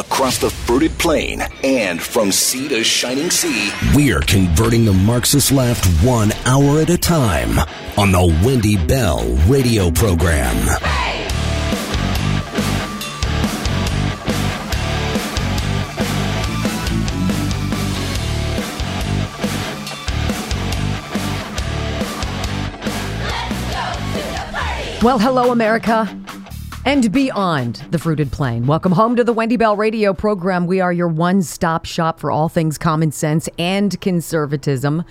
across the fruited plain and from sea to shining sea, we're converting the Marxist left one hour at a time on the Wendy Bell radio program. Well, hello, America. And beyond the fruited plain. Welcome home to the Wendy Bell radio program. We are your one stop shop for all things common sense and conservatism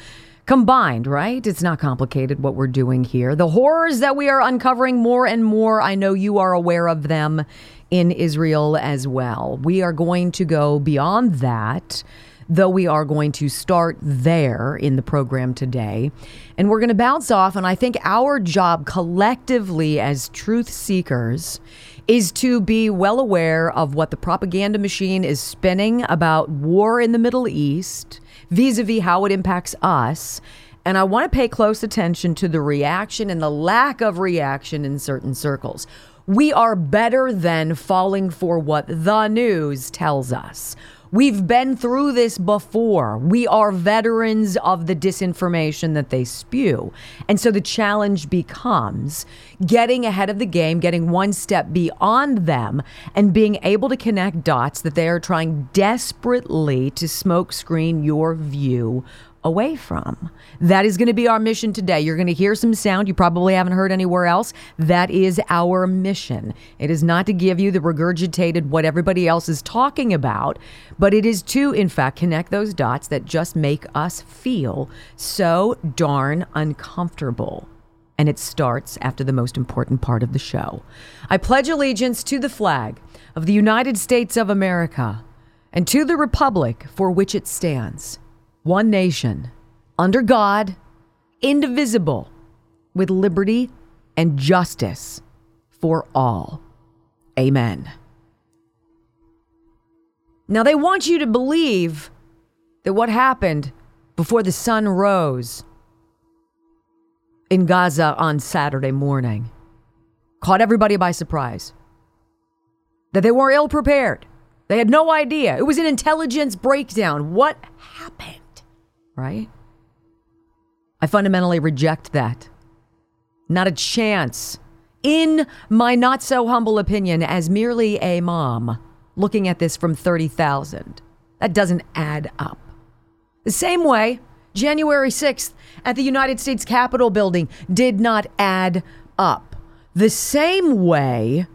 combined, right? It's not complicated what we're doing here. The horrors that we are uncovering more and more, I know you are aware of them in Israel as well. We are going to go beyond that though we are going to start there in the program today. And we're going to bounce off. And I think our job collectively as truth seekers is to be well aware of what the propaganda machine is spinning about war in the Middle East vis a vis how it impacts us. And I want to pay close attention to the reaction and the lack of reaction in certain circles. We are better than falling for what the news tells us. We've been through this before. We are veterans of the disinformation that they spew. And so the challenge becomes getting ahead of the game, getting one step beyond them, and being able to connect dots that they are trying desperately to smokescreen your view away from. That is going to be our mission today. You're going to hear some sound you probably haven't heard anywhere else. That is our mission. It is not to give you the regurgitated what everybody else is talking about, but it is to, in fact, connect those dots that just make us feel so darn uncomfortable. And it starts after the most important part of the show. I pledge allegiance to the flag of the United States of America and to the republic for which it stands one nation, under God, indivisible, with liberty and justice for all. Amen. Now, they want you to believe that what happened before the sun rose in Gaza on Saturday morning caught everybody by surprise, that they were ill prepared. They had no idea. It was an intelligence breakdown. What happened? Right? I fundamentally reject that. Not a chance. In my not so humble opinion, as merely a mom looking at this from 30,000, that doesn't add up. The same way, January 6th at the United States Capitol building did not add up. The same way,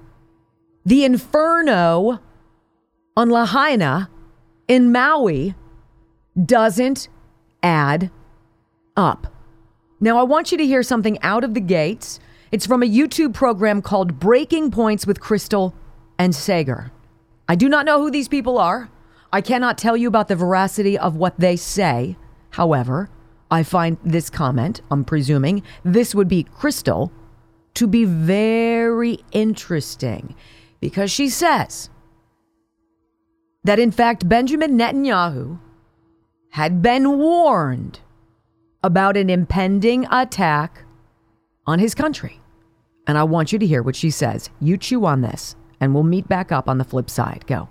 the inferno on Lahaina in Maui doesn't add up. Now, I want you to hear something out of the gates. It's from a YouTube program called Breaking Points with Krystal and Saagar. I do not know who these people are. I cannot tell you about the veracity of what they say. However, I find this comment, I'm presuming this would be Krystal, to be very interesting because she says that in fact Benjamin Netanyahu had been warned about an impending attack on his country. And I want you to hear what she says. You chew on this, and we'll meet back up on the flip side. Go.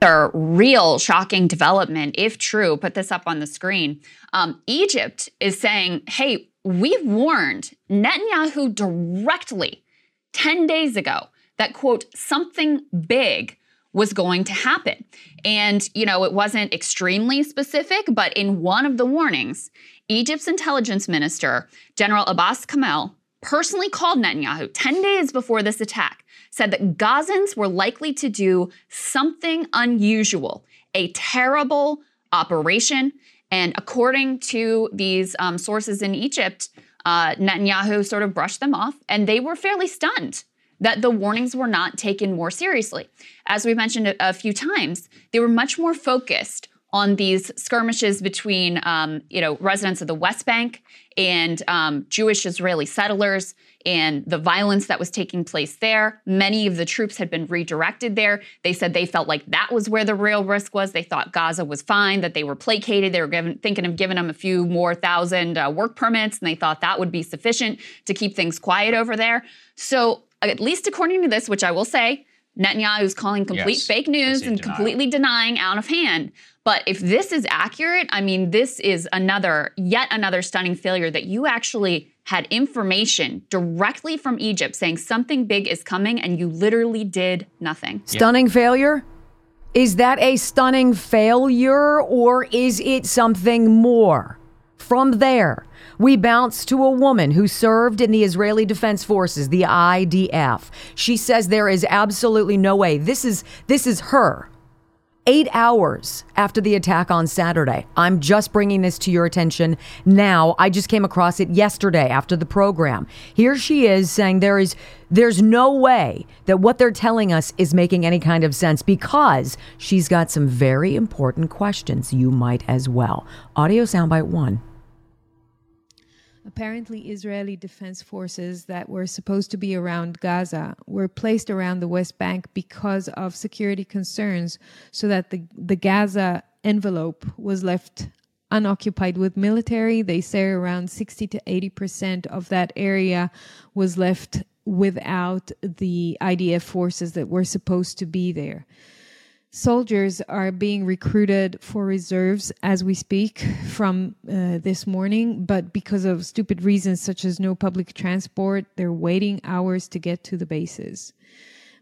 Another real shocking development, if true, put this up on the screen. Um, Egypt is saying, hey, we warned Netanyahu directly 10 days ago that, quote, something big was going to happen. And, you know, it wasn't extremely specific, but in one of the warnings, Egypt's intelligence minister, General Abbas Kamel, personally called Netanyahu 10 days before this attack, said that Gazans were likely to do something unusual, a terrible operation. And according to these um, sources in Egypt, uh, Netanyahu sort of brushed them off, and they were fairly stunned that the warnings were not taken more seriously. As we mentioned a, a few times, they were much more focused on these skirmishes between, um, you know, residents of the West Bank and um, Jewish Israeli settlers and the violence that was taking place there. Many of the troops had been redirected there. They said they felt like that was where the real risk was. They thought Gaza was fine, that they were placated. They were given, thinking of giving them a few more thousand uh, work permits, and they thought that would be sufficient to keep things quiet over there. So, at least according to this, which I will say, Netanyahu is calling complete Yes. fake news and denial. completely denying out of hand. But if this is accurate, I mean, this is another, yet another stunning failure that you actually had information directly from Egypt saying something big is coming and you literally did nothing. Stunning failure? Is that a stunning failure or is it something more? From there, we bounce to a woman who served in the Israeli Defense Forces, the IDF. She says there is absolutely no way. This is this is her. 8 hours after the attack on Saturday. I'm just bringing this to your attention now. I just came across it yesterday after the program. Here she is saying there is there's no way that what they're telling us is making any kind of sense because she's got some very important questions. You might as well. Audio soundbite 1. Apparently, Israeli defense forces that were supposed to be around Gaza were placed around the West Bank because of security concerns, so that the, the Gaza envelope was left unoccupied with military. They say around 60 to 80% of that area was left without the IDF forces that were supposed to be there. Soldiers are being recruited for reserves as we speak from uh, this morning, but because of stupid reasons such as no public transport, they're waiting hours to get to the bases.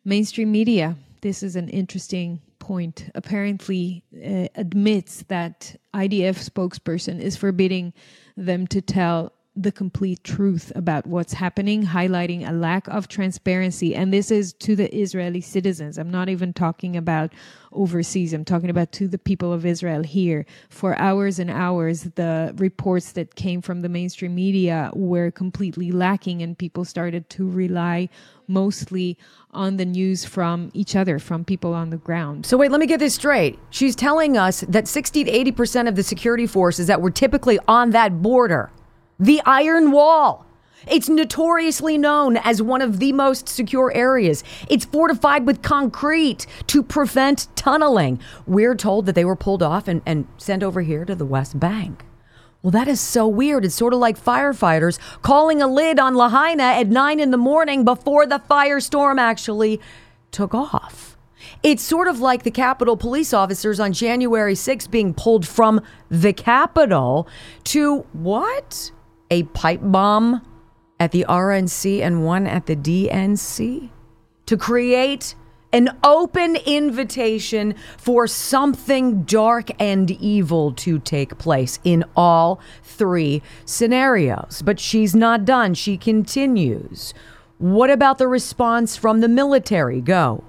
Mainstream media, this is an interesting point, apparently uh, admits that IDF spokesperson is forbidding them to tell the complete truth about what's happening, highlighting a lack of transparency. And this is to the Israeli citizens. I'm not even talking about overseas. I'm talking about to the people of Israel here. For hours and hours, the reports that came from the mainstream media were completely lacking, and people started to rely mostly on the news from each other, from people on the ground. So wait, let me get this straight. She's telling us that 60 to 80% of the security forces that were typically on that border, the Iron Wall, it's notoriously known as one of the most secure areas. It's fortified with concrete to prevent tunneling. We're told that they were pulled off and, and sent over here to the West Bank. Well, that is so weird. It's sort of like firefighters calling a lid on Lahaina at nine in the morning before the firestorm actually took off. It's sort of like the Capitol police officers on January 6th being pulled from the Capitol to what? A pipe bomb at the RNC and one at the DNC? To create an open invitation for something dark and evil to take place in all three scenarios. But she's not done. She continues. What about the response from the military? Go.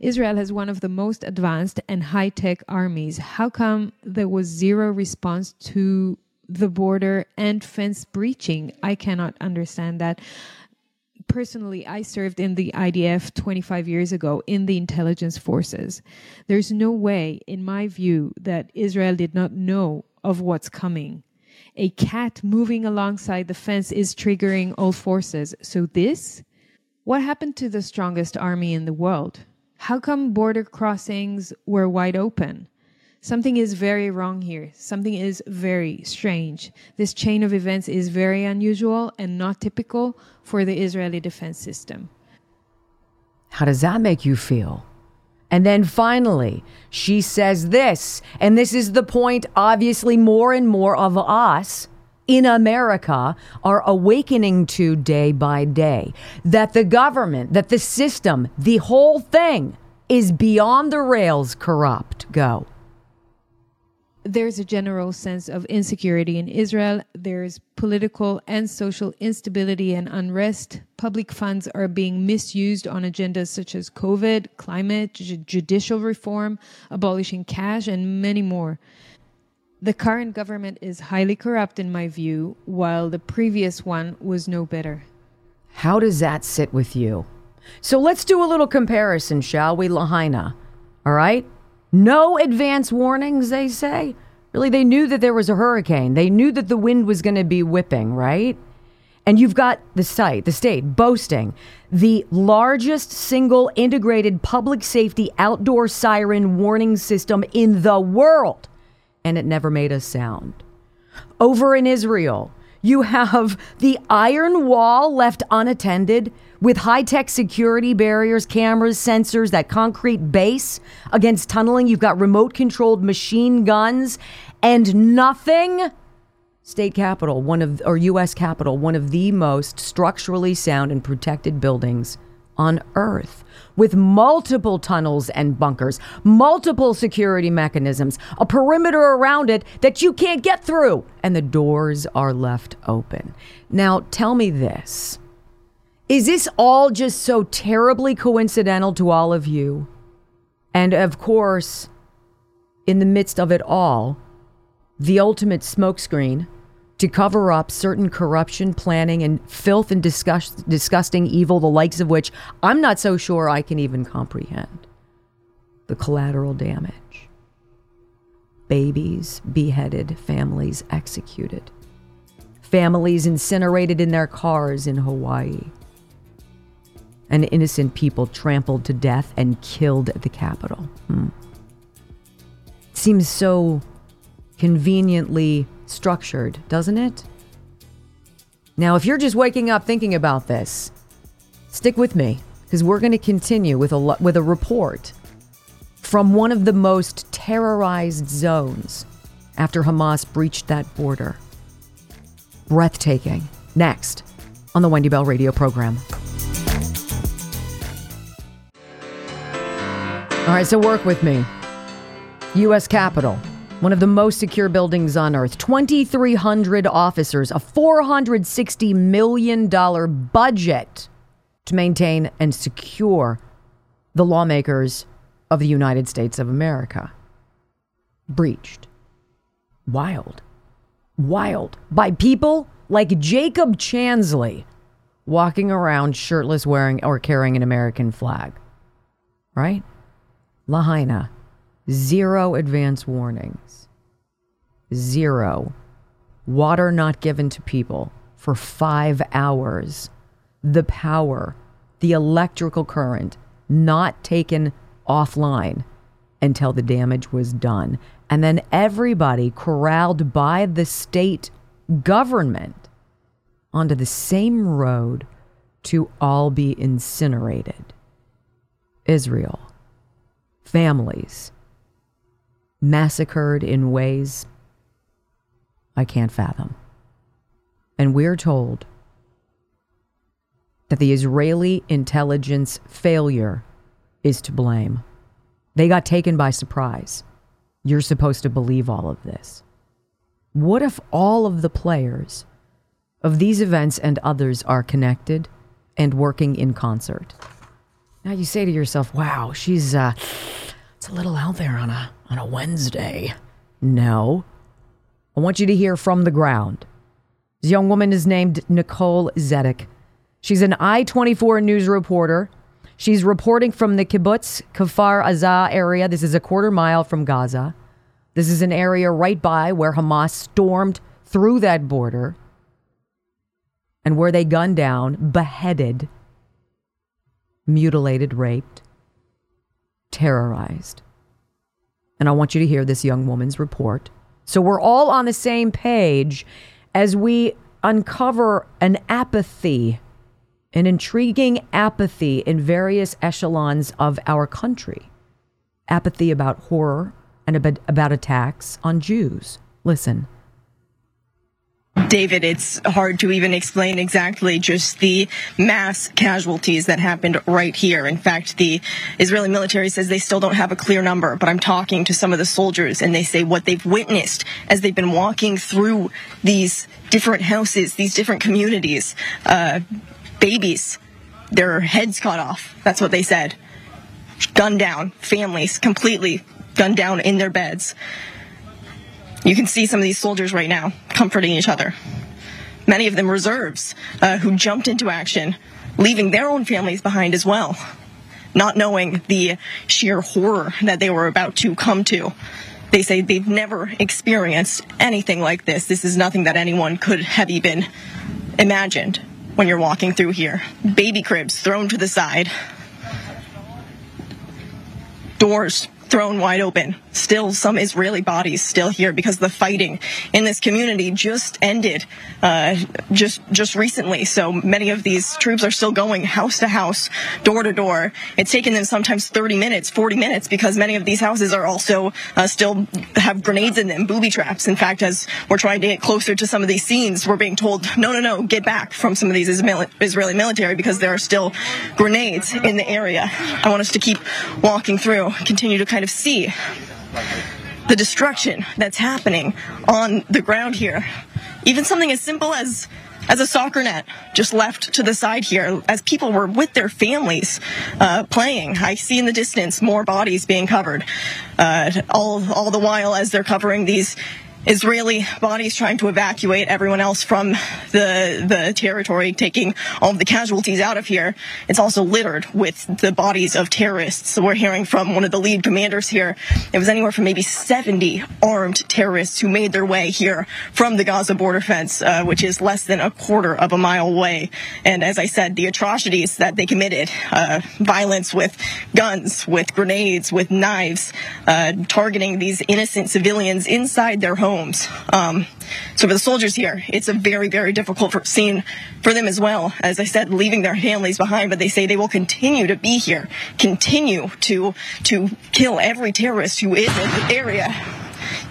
Israel has one of the most advanced and high tech armies. How come there was zero response to the border and fence breaching? I cannot understand that. Personally, I served in the IDF 25 years ago in the intelligence forces. There's no way, in my view, that Israel did not know of what's coming. A cat moving alongside the fence is triggering all forces. So, this? What happened to the strongest army in the world? How come border crossings were wide open? Something is very wrong here. Something is very strange. This chain of events is very unusual and not typical for the Israeli defense system. How does that make you feel? And then finally, she says this, and this is the point, obviously, more and more of us in America are awakening to day by day that the government, that the system, the whole thing is beyond the rails corrupt. Go. There's a general sense of insecurity in Israel. There's political and social instability and unrest. Public funds are being misused on agendas such as COVID, climate, ju- judicial reform, abolishing cash, and many more. The current government is highly corrupt, in my view, while the previous one was no better. How does that sit with you? So let's do a little comparison, shall we, Lahaina? All right? No advance warnings, they say. Really, they knew that there was a hurricane. They knew that the wind was going to be whipping, right? And you've got the site, the state, boasting the largest single integrated public safety outdoor siren warning system in the world. And it never made a sound. Over in Israel, you have the iron wall left unattended with high tech security barriers, cameras, sensors, that concrete base against tunneling. You've got remote controlled machine guns and nothing. State Capitol, one of, or U.S. Capitol, one of the most structurally sound and protected buildings on Earth with multiple tunnels and bunkers, multiple security mechanisms, a perimeter around it that you can't get through, and the doors are left open. Now, tell me this. Is this all just so terribly coincidental to all of you? And of course, in the midst of it all, the ultimate smokescreen to cover up certain corruption, planning, and filth and disgust, disgusting evil, the likes of which I'm not so sure I can even comprehend. The collateral damage. Babies beheaded, families executed, families incinerated in their cars in Hawaii, and innocent people trampled to death and killed at the Capitol. Hmm. Seems so conveniently structured, doesn't it? Now, if you're just waking up thinking about this, stick with me because we're going to continue with a with a report from one of the most terrorized zones after Hamas breached that border. Breathtaking. Next on the Wendy Bell radio program. All right, so work with me. U.S. Capitol one of the most secure buildings on earth. 2,300 officers, a $460 million budget to maintain and secure the lawmakers of the United States of America. Breached. Wild. Wild. By people like Jacob Chansley walking around shirtless wearing or carrying an American flag. Right? Lahaina Zero advance warnings. Zero. Water not given to people for five hours. The power, the electrical current not taken offline until the damage was done. And then everybody corralled by the state government onto the same road to all be incinerated. Israel, families, massacred in ways I can't fathom. And we're told that the Israeli intelligence failure is to blame. They got taken by surprise. You're supposed to believe all of this. What if all of the players of these events and others are connected and working in concert? Now you say to yourself, wow, she's uh, it's a little out there on a on a Wednesday. No. I want you to hear from the ground. This young woman is named Nicole Zedek. She's an I 24 news reporter. She's reporting from the kibbutz Kfar Aza area. This is a quarter mile from Gaza. This is an area right by where Hamas stormed through that border and where they gunned down, beheaded, mutilated, raped, terrorized and I want you to hear this young woman's report. So we're all on the same page as we uncover an apathy, an intriguing apathy in various echelons of our country. Apathy about horror and about, attacks on Jews. Listen. David, it's hard to even explain exactly just the mass casualties that happened right here. In fact, the Israeli military says they still don't have a clear number, but I'm talking to some of the soldiers and they say what they've witnessed as they've been walking through these different houses, these different communities, uh, babies, their heads cut off. That's what they said. Gunned down, families completely gunned down in their beds. You can see some of these soldiers right now comforting each other. Many of them reserves uh, who jumped into action, leaving their own families behind as well, not knowing the sheer horror that they were about to come to. They say they've never experienced anything like this. This is nothing that anyone could have even imagined when you're walking through here. Baby cribs thrown to the side, doors thrown wide open. Still, some Israeli bodies still here because the fighting in this community just ended uh, just just recently. So many of these troops are still going house to house, door to door. It's taken them sometimes 30 minutes, 40 minutes because many of these houses are also uh, still have grenades in them, booby traps. In fact, as we're trying to get closer to some of these scenes, we're being told, no, no, no, get back from some of these Israeli military because there are still grenades in the area. I want us to keep walking through, continue to kind kind of see the destruction that's happening on the ground here. Even something as simple as as a soccer net just left to the side here as people were with their families uh, playing. I see in the distance more bodies being covered. Uh, all all the while as they're covering these Israeli bodies trying to evacuate everyone else from the the territory, taking all of the casualties out of here. It's also littered with the bodies of terrorists. So we're hearing from one of the lead commanders here. It was anywhere from maybe 70 armed terrorists who made their way here from the Gaza border fence, uh, which is less than a quarter of a mile away. And as I said, the atrocities that they committed, uh, violence with guns, with grenades, with knives, uh, targeting these innocent civilians inside their homes homes. Um, so for the soldiers here, it's a very, very difficult scene for them as well. As I said, leaving their families behind, but they say they will continue to be here, continue to to kill every terrorist who is in the area.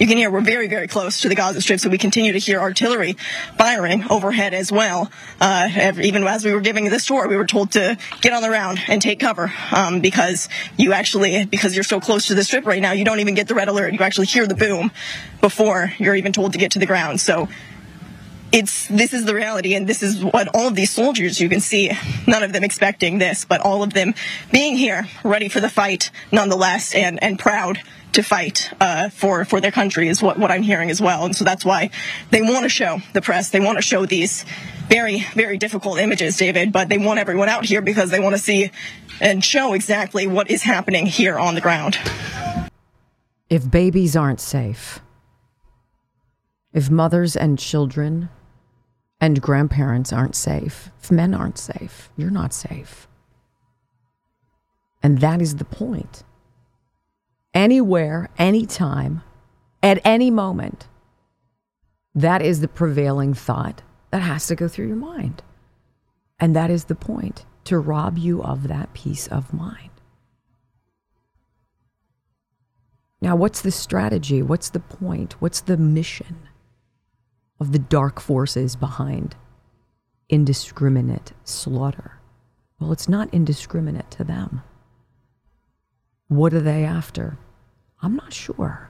You can hear we're very, very close to the Gaza Strip, so we continue to hear artillery firing overhead as well. Uh, even as we were giving this tour, we were told to get on the ground and take cover um, because you actually, because you're so close to the strip right now, you don't even get the red alert. You actually hear the boom before you're even told to get to the ground. So it's this is the reality and this is what all of these soldiers you can see none of them expecting this but all of them being here ready for the fight nonetheless and and proud to fight uh, for for their country is what, what I'm hearing as well. And so that's why they want to show the press, they want to show these very very difficult images, David. But they want everyone out here because they want to see and show exactly what is happening here on the ground. If babies aren't safe, if mothers and children and grandparents aren't safe, if men aren't safe, you're not safe. And that is the point anywhere, anytime, at any moment. That is the prevailing thought that has to go through your mind. And that is the point to rob you of that peace of mind. Now, what's the strategy? What's the point? What's the mission of the dark forces behind indiscriminate slaughter? Well, it's not indiscriminate to them. What are they after? I'm not sure.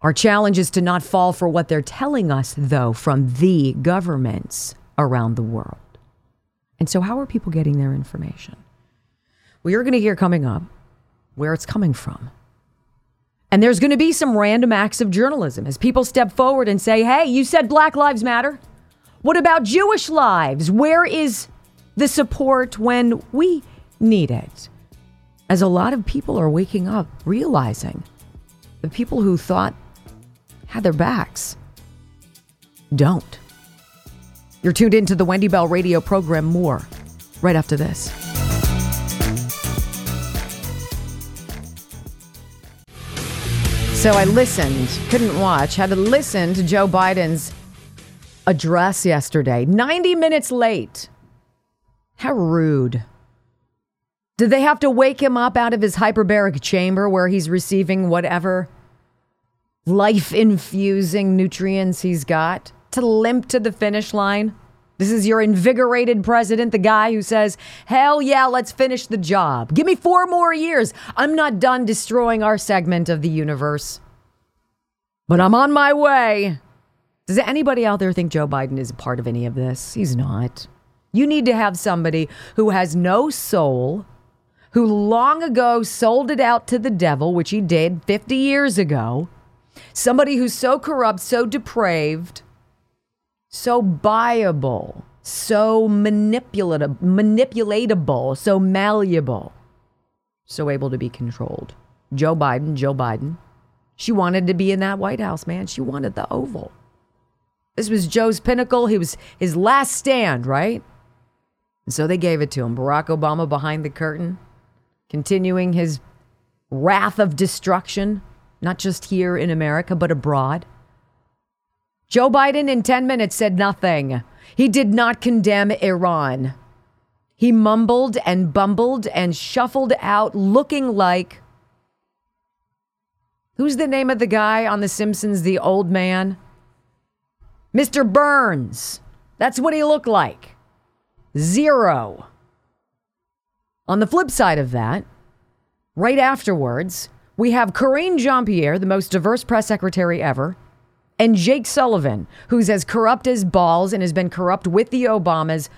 Our challenge is to not fall for what they're telling us, though, from the governments around the world. And so, how are people getting their information? Well, you're going to hear coming up where it's coming from. And there's going to be some random acts of journalism as people step forward and say, hey, you said Black Lives Matter. What about Jewish lives? Where is the support when we need it? as a lot of people are waking up, realizing the people who thought had their backs don't. You're tuned into the Wendy Bell radio program. More right after this. So I listened, couldn't watch, had to listen to Joe Biden's address yesterday, 90 minutes late. How rude. Did they have to wake him up out of his hyperbaric chamber where he's receiving whatever life infusing nutrients he's got to limp to the finish line? This is your invigorated president, the guy who says, hell yeah, let's finish the job. Give me four more years. I'm not done destroying our segment of the universe. But I'm on my way. Does anybody out there think Joe Biden is a part of any of this? He's not. You need to have somebody who has no soul, who long ago sold it out to the devil, which he did 50 years ago. Somebody who's so corrupt, so depraved, so buyable, so manipulative, manipulatable, so malleable, so able to be controlled. Joe Biden, Joe Biden. She wanted to be in that White House, man. She wanted the Oval. This was Joe's pinnacle. He was his last stand, right? And so they gave it to him. Barack Obama behind the curtain, continuing his wrath of destruction, not just here in America, but abroad. Joe Biden in 10 minutes said nothing. He did not condemn Iran. He mumbled and bumbled and shuffled out looking like. Who's the name of the guy on The Simpsons, the old man? Mr. Burns. That's what he looked like. Zero. On the flip side of that, right afterwards, we have Karine Jean Pierre, the most diverse press secretary ever, and Jake Sullivan, who's as corrupt as balls and has been corrupt with the Obamas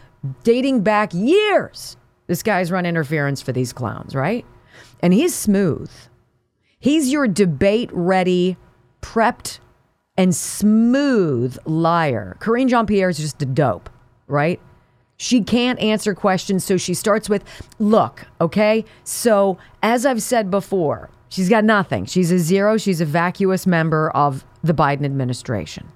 dating back years. This guy's run interference for these clowns, right? And he's smooth. He's your debate ready, prepped, and smooth liar. Karine Jean Pierre is just a dope, right? She can't answer questions, so she starts with, Look, okay? So, as I've said before, she's got nothing. She's a zero. She's a vacuous member of the Biden administration.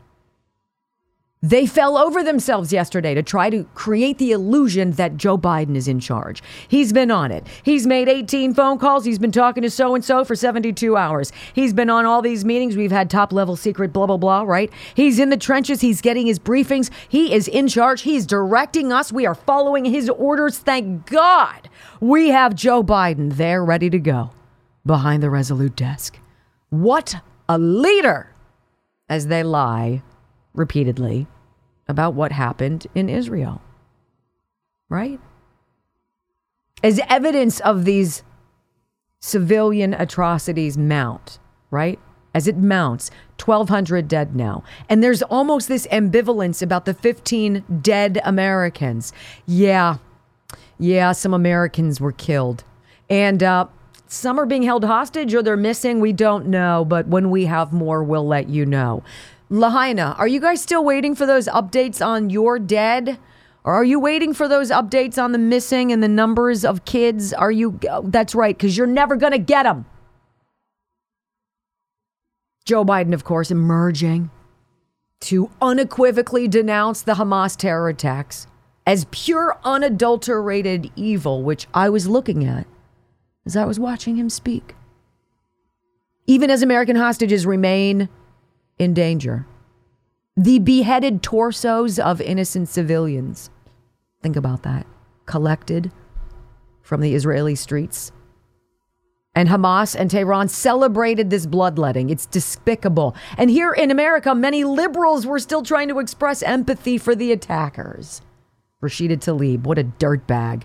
They fell over themselves yesterday to try to create the illusion that Joe Biden is in charge. He's been on it. He's made 18 phone calls. He's been talking to so and so for 72 hours. He's been on all these meetings. We've had top level secret, blah, blah, blah, right? He's in the trenches. He's getting his briefings. He is in charge. He's directing us. We are following his orders. Thank God we have Joe Biden there ready to go behind the resolute desk. What a leader! As they lie repeatedly about what happened in Israel. Right? As evidence of these civilian atrocities mount, right? As it mounts, 1,200 dead now. And there's almost this ambivalence about the 15 dead Americans. Yeah, yeah, some Americans were killed. And uh, some are being held hostage or they're missing. We don't know. But when we have more, we'll let you know. Lahaina, are you guys still waiting for those updates on your dead? Or are you waiting for those updates on the missing and the numbers of kids? Are you? That's right, because you're never going to get them. Joe Biden, of course, emerging to unequivocally denounce the Hamas terror attacks as pure, unadulterated evil, which I was looking at as I was watching him speak. Even as American hostages remain in danger. The beheaded torsos of innocent civilians. Think about that. Collected from the Israeli streets. And Hamas and Tehran celebrated this bloodletting. It's despicable. And here in America, many liberals were still trying to express empathy for the attackers. Rashida Tlaib, what a dirtbag.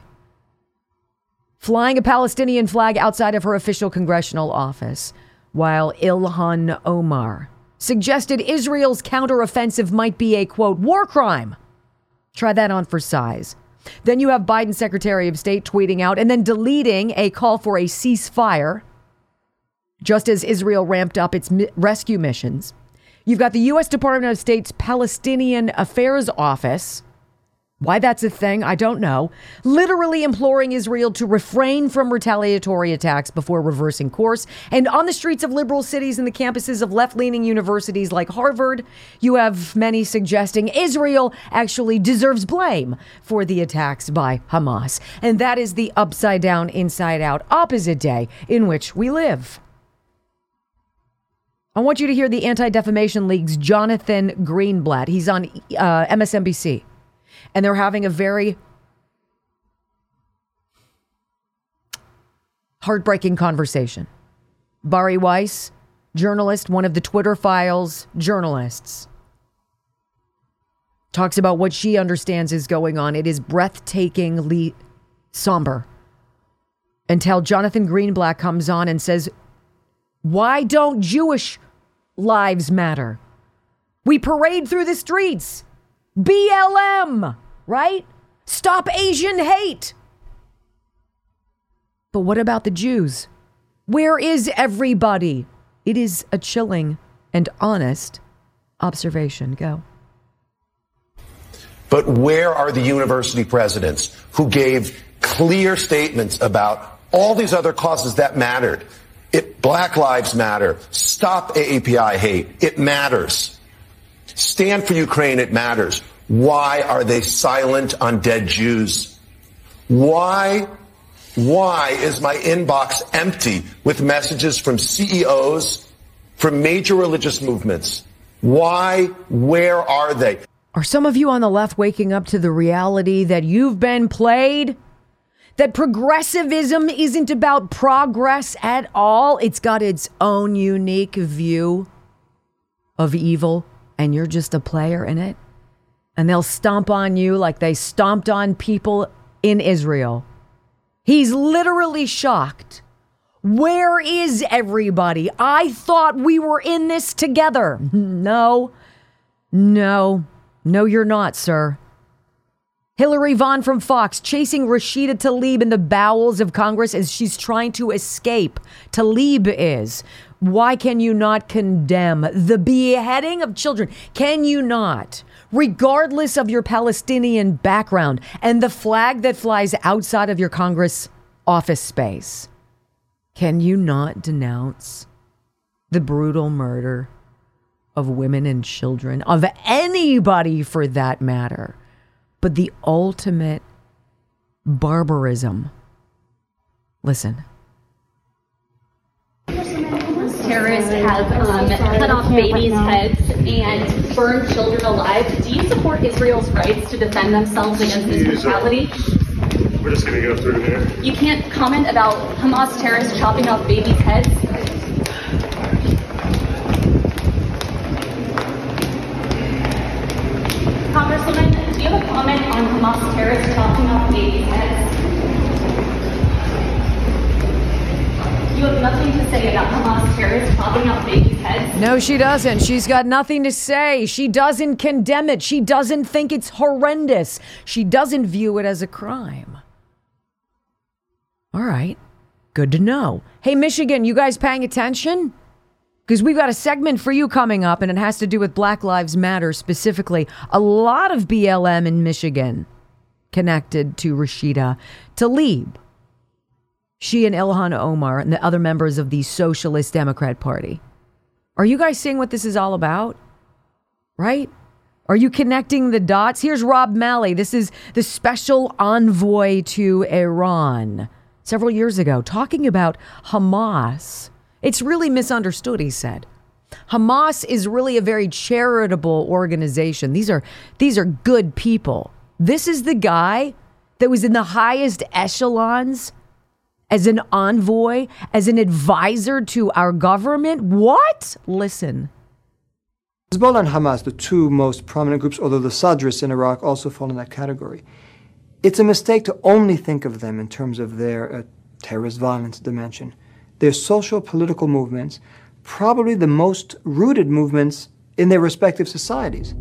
Flying a Palestinian flag outside of her official congressional office, while Ilhan Omar suggested Israel's counteroffensive might be a quote, war crime. Try that on for size. Then you have Biden Secretary of State tweeting out and then deleting a call for a ceasefire, just as Israel ramped up its mi- rescue missions. You've got the U.S. Department of State's Palestinian Affairs Office why that's a thing, I don't know. Literally imploring Israel to refrain from retaliatory attacks before reversing course. And on the streets of liberal cities and the campuses of left leaning universities like Harvard, you have many suggesting Israel actually deserves blame for the attacks by Hamas. And that is the upside down, inside out, opposite day in which we live. I want you to hear the Anti Defamation League's Jonathan Greenblatt. He's on uh, MSNBC and they're having a very heartbreaking conversation. Bari Weiss, journalist, one of the Twitter files journalists, talks about what she understands is going on. It is breathtakingly somber. Until Jonathan Greenblatt comes on and says, Why don't Jewish lives matter? We parade through the streets. BLM, right? Stop Asian hate. But what about the Jews? Where is everybody? It is a chilling and honest observation. Go. But where are the university presidents who gave clear statements about all these other causes that mattered? It, Black Lives Matter. Stop AAPI hate. It matters. Stand for Ukraine. It matters. Why are they silent on dead Jews? Why, why is my inbox empty with messages from CEOs, from major religious movements? Why, where are they? Are some of you on the left waking up to the reality that you've been played? That progressivism isn't about progress at all. It's got its own unique view of evil, and you're just a player in it. And they'll stomp on you like they stomped on people in Israel. He's literally shocked. Where is everybody? I thought we were in this together. No, no, no, you're not, sir. Hillary Vaughn from Fox chasing Rashida Tlaib in the bowels of Congress as she's trying to escape. Tlaib is. Why can you not condemn the beheading of children? Can you not? Regardless of your Palestinian background and the flag that flies outside of your Congress office space, can you not denounce the brutal murder of women and children, of anybody for that matter? but the ultimate barbarism. Listen. Terrorists have um, cut off babies' heads and burned children alive. Do you support Israel's rights to defend themselves against this brutality? We're just gonna go through there. You can't comment about Hamas terrorists chopping off babies' heads. Congresswoman, do you have a comment on Hamas terrorists chopping off babies' heads? You have nothing to say about Hamas terrorists chopping off babies' heads? No, she doesn't. She's got nothing to say. She doesn't condemn it. She doesn't think it's horrendous. She doesn't view it as a crime. All right. Good to know. Hey, Michigan, you guys paying attention? Because we've got a segment for you coming up, and it has to do with Black Lives Matter specifically. A lot of BLM in Michigan connected to Rashida Tlaib. She and Ilhan Omar and the other members of the Socialist Democrat Party. Are you guys seeing what this is all about? Right? Are you connecting the dots? Here's Rob Malley. This is the special envoy to Iran several years ago, talking about Hamas it's really misunderstood, he said. Hamas is really a very charitable organization. These are these are good people. This is the guy that was in the highest echelons as an envoy, as an advisor to our government. What? Listen. Hezbollah and Hamas, the two most prominent groups, although the Sadrists in Iraq also fall in that category. It's a mistake to only think of them in terms of their uh, terrorist violence dimension. They're social political movements, probably the most rooted movements in their respective societies.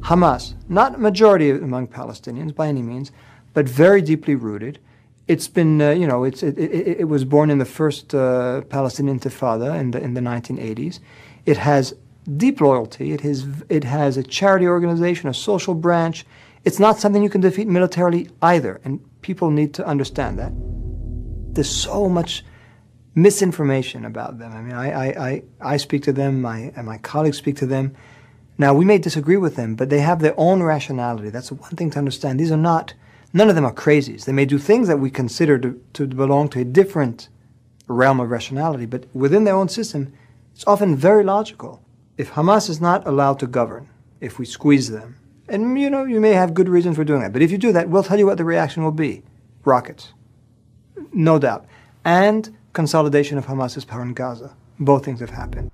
Hamas, not a majority among Palestinians by any means, but very deeply rooted. It's been, uh, you know, it, it, it, was born in the first uh, Palestinian Intifada in the, in the 1980s. It has deep loyalty. It has, it has a charity organization, a social branch. It's not something you can defeat militarily either, and people need to understand that. There's so much misinformation about them. I mean, I, I, I, I speak to them, my, and my colleagues speak to them. Now, we may disagree with them, but they have their own rationality. That's one thing to understand. These are not, none of them are crazies. They may do things that we consider to, to belong to a different realm of rationality, but within their own system, it's often very logical. If Hamas is not allowed to govern, if we squeeze them, and you know, you may have good reasons for doing that, but if you do that, we'll tell you what the reaction will be rockets. No doubt. And consolidation of Hamas's power in Gaza. Both things have happened.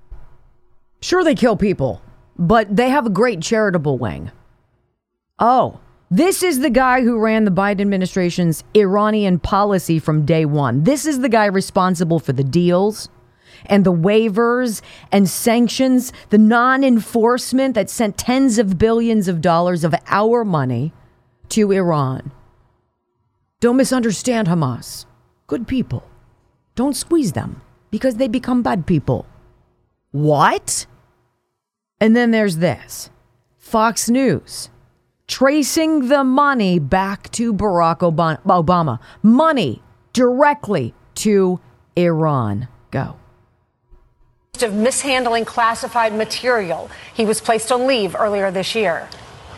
Sure, they kill people, but they have a great charitable wing. Oh, this is the guy who ran the Biden administration's Iranian policy from day one. This is the guy responsible for the deals and the waivers and sanctions, the non enforcement that sent tens of billions of dollars of our money to Iran. Don't misunderstand Hamas. Good people. Don't squeeze them because they become bad people. What? And then there's this Fox News tracing the money back to Barack Obama. Money directly to Iran. Go of mishandling classified material. He was placed on leave earlier this year.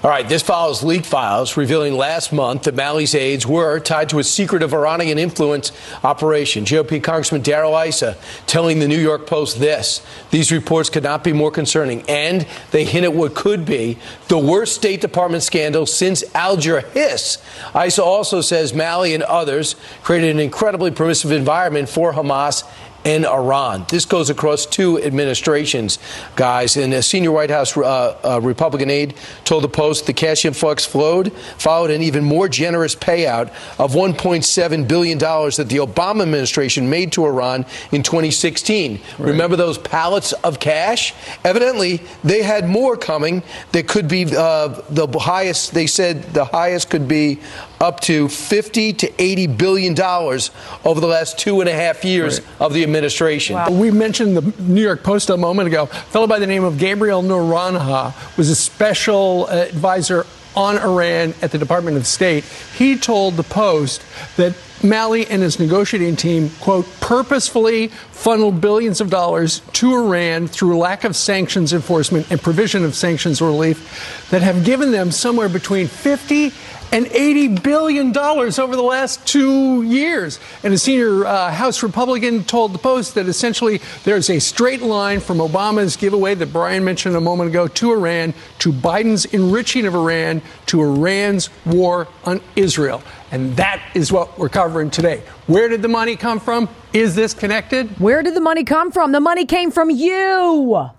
All right, this follows leaked files revealing last month that Malley's aides were tied to a secretive Iranian influence operation. GOP Congressman Darrell Issa telling the New York Post this These reports could not be more concerning, and they hint at what could be the worst State Department scandal since Alger Hiss. Issa also says Malley and others created an incredibly permissive environment for Hamas in Iran. This goes across two administrations, guys. And a senior White House uh, uh, Republican aide told the Post the cash influx flowed, followed an even more generous payout of $1.7 billion that the Obama administration made to Iran in 2016. Right. Remember those pallets of cash? Evidently, they had more coming that could be uh, the highest, they said the highest could be up to 50 to 80 billion dollars over the last two and a half years right. of the administration. Wow. We mentioned the New York Post a moment ago. A fellow by the name of Gabriel Noronha was a special advisor on Iran at the Department of State. He told the Post that Malley and his negotiating team, quote, purposefully funneled billions of dollars to Iran through lack of sanctions enforcement and provision of sanctions relief that have given them somewhere between 50 and $80 billion over the last two years. And a senior uh, House Republican told the Post that essentially there's a straight line from Obama's giveaway that Brian mentioned a moment ago to Iran, to Biden's enriching of Iran, to Iran's war on Israel. And that is what we're covering today. Where did the money come from? Is this connected? Where did the money come from? The money came from you.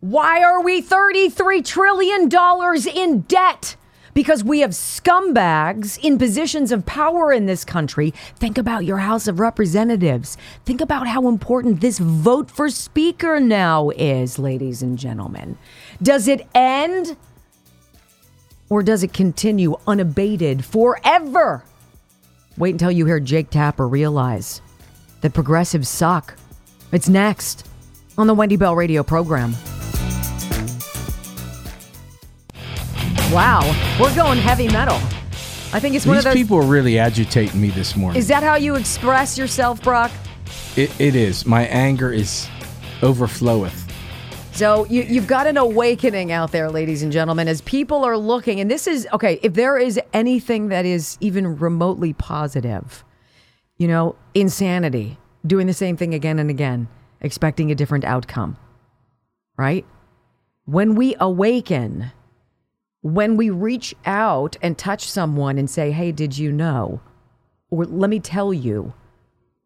Why are we $33 trillion in debt? Because we have scumbags in positions of power in this country. Think about your House of Representatives. Think about how important this vote for Speaker now is, ladies and gentlemen. Does it end or does it continue unabated forever? Wait until you hear Jake Tapper realize that progressives suck. It's next on the Wendy Bell radio program. Wow, we're going heavy metal. I think it's one These of those. people are really agitating me this morning. Is that how you express yourself, Brock? It, it is. My anger is overfloweth. So you, you've got an awakening out there, ladies and gentlemen, as people are looking. And this is okay. If there is anything that is even remotely positive, you know, insanity, doing the same thing again and again, expecting a different outcome, right? When we awaken when we reach out and touch someone and say, "Hey, did you know?" or "Let me tell you,"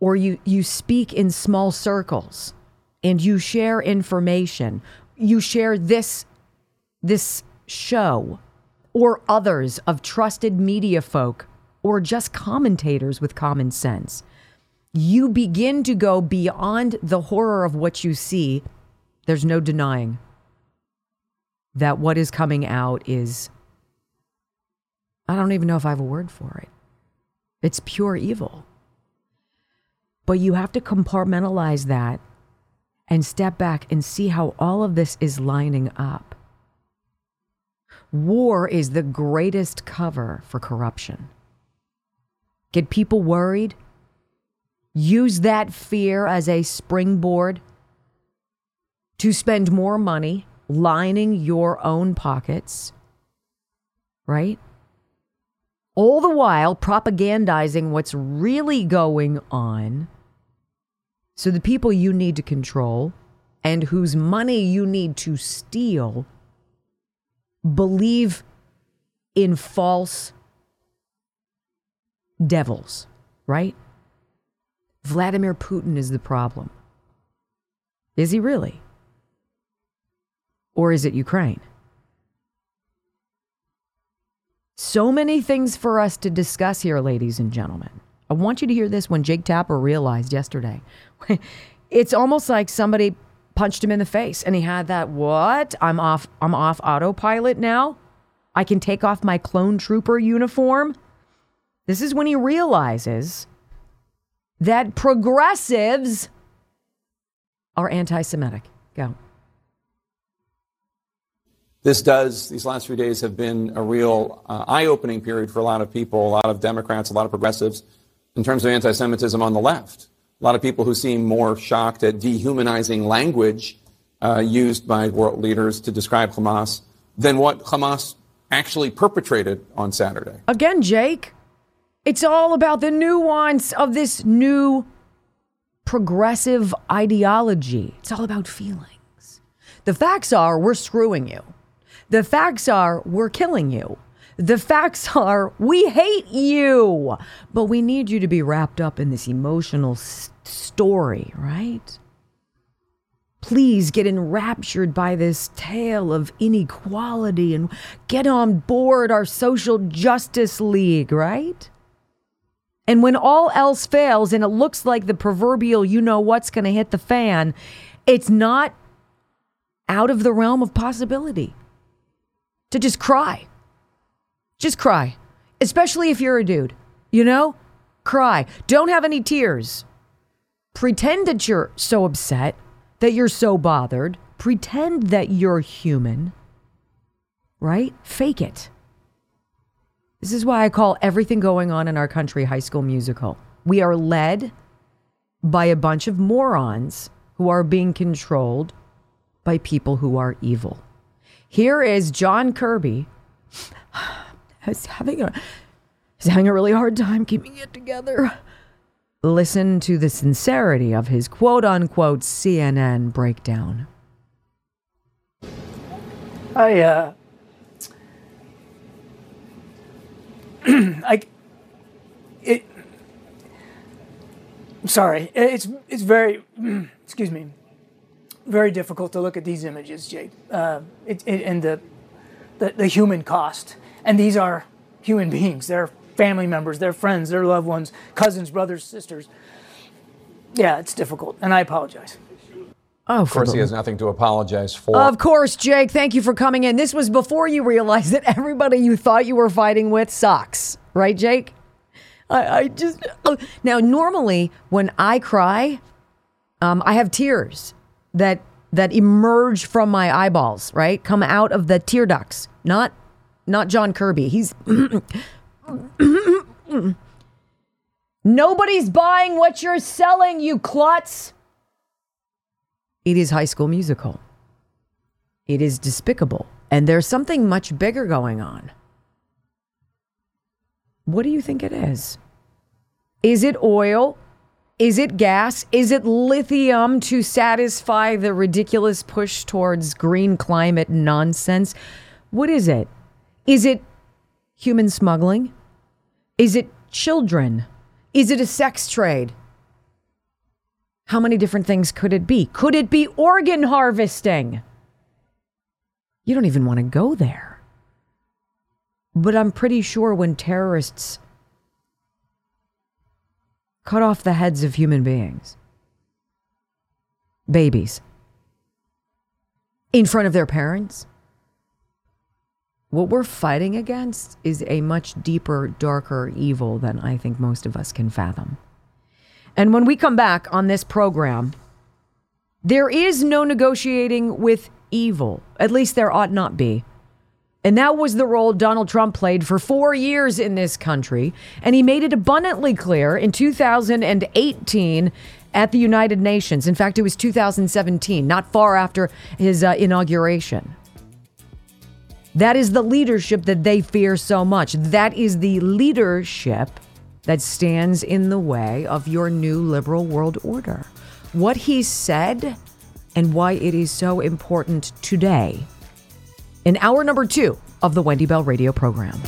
or you you speak in small circles and you share information, you share this this show or others of trusted media folk or just commentators with common sense. You begin to go beyond the horror of what you see. There's no denying that what is coming out is, I don't even know if I have a word for it. It's pure evil. But you have to compartmentalize that and step back and see how all of this is lining up. War is the greatest cover for corruption. Get people worried. Use that fear as a springboard to spend more money lining your own pockets, right? All the while propagandizing what's really going on. So the people you need to control and whose money you need to steal believe in false devils, right? Vladimir Putin is the problem. Is he really? Or is it Ukraine? So many things for us to discuss here, ladies and gentlemen. I want you to hear this when Jake Tapper realized yesterday. it's almost like somebody punched him in the face and he had that what? I'm off I'm off autopilot now. I can take off my clone trooper uniform. This is when he realizes that progressives are anti-Semitic. Go. This does, these last few days have been a real uh, eye opening period for a lot of people, a lot of Democrats, a lot of progressives, in terms of anti Semitism on the left. A lot of people who seem more shocked at dehumanizing language uh, used by world leaders to describe Hamas than what Hamas actually perpetrated on Saturday. Again, Jake, it's all about the nuance of this new progressive ideology. It's all about feelings. The facts are we're screwing you. The facts are we're killing you. The facts are we hate you. But we need you to be wrapped up in this emotional s- story, right? Please get enraptured by this tale of inequality and get on board our social justice league, right? And when all else fails and it looks like the proverbial you know what's going to hit the fan, it's not out of the realm of possibility to just cry. Just cry. Especially if you're a dude. You know? Cry. Don't have any tears. Pretend that you're so upset, that you're so bothered. Pretend that you're human. Right? Fake it. This is why I call everything going on in our country high school musical. We are led by a bunch of morons who are being controlled by people who are evil. Here is John Kirby. He's having a he's having a really hard time keeping it together. Listen to the sincerity of his quote unquote CNN breakdown. I uh I it I'm sorry. It's it's very excuse me very difficult to look at these images, Jake, uh, it, it, and the, the, the human cost. And these are human beings. They're family members, they're friends, they're loved ones, cousins, brothers, sisters. Yeah, it's difficult, and I apologize. Oh, of course, he has nothing to apologize for. Of course, Jake. Thank you for coming in. This was before you realized that everybody you thought you were fighting with sucks, right, Jake? I, I just uh, now normally when I cry, um, I have tears that that emerge from my eyeballs, right? Come out of the tear ducts. Not not John Kirby. He's Nobody's buying what you're selling, you klutz. It is high school musical. It is despicable. And there's something much bigger going on. What do you think it is? Is it oil? Is it gas? Is it lithium to satisfy the ridiculous push towards green climate nonsense? What is it? Is it human smuggling? Is it children? Is it a sex trade? How many different things could it be? Could it be organ harvesting? You don't even want to go there. But I'm pretty sure when terrorists cut off the heads of human beings, babies, in front of their parents, what we're fighting against is a much deeper, darker evil than I think most of us can fathom. And when we come back on this program, there is no negotiating with evil. At least there ought not be. And that was the role Donald Trump played for four years in this country. And he made it abundantly clear in 2018 at the United Nations. In fact, it was 2017, not far after his uh, inauguration. That is the leadership that they fear so much. That is the leadership that stands in the way of your new liberal world order. What he said and why it is so important today in hour number two of the Wendy Bell radio program.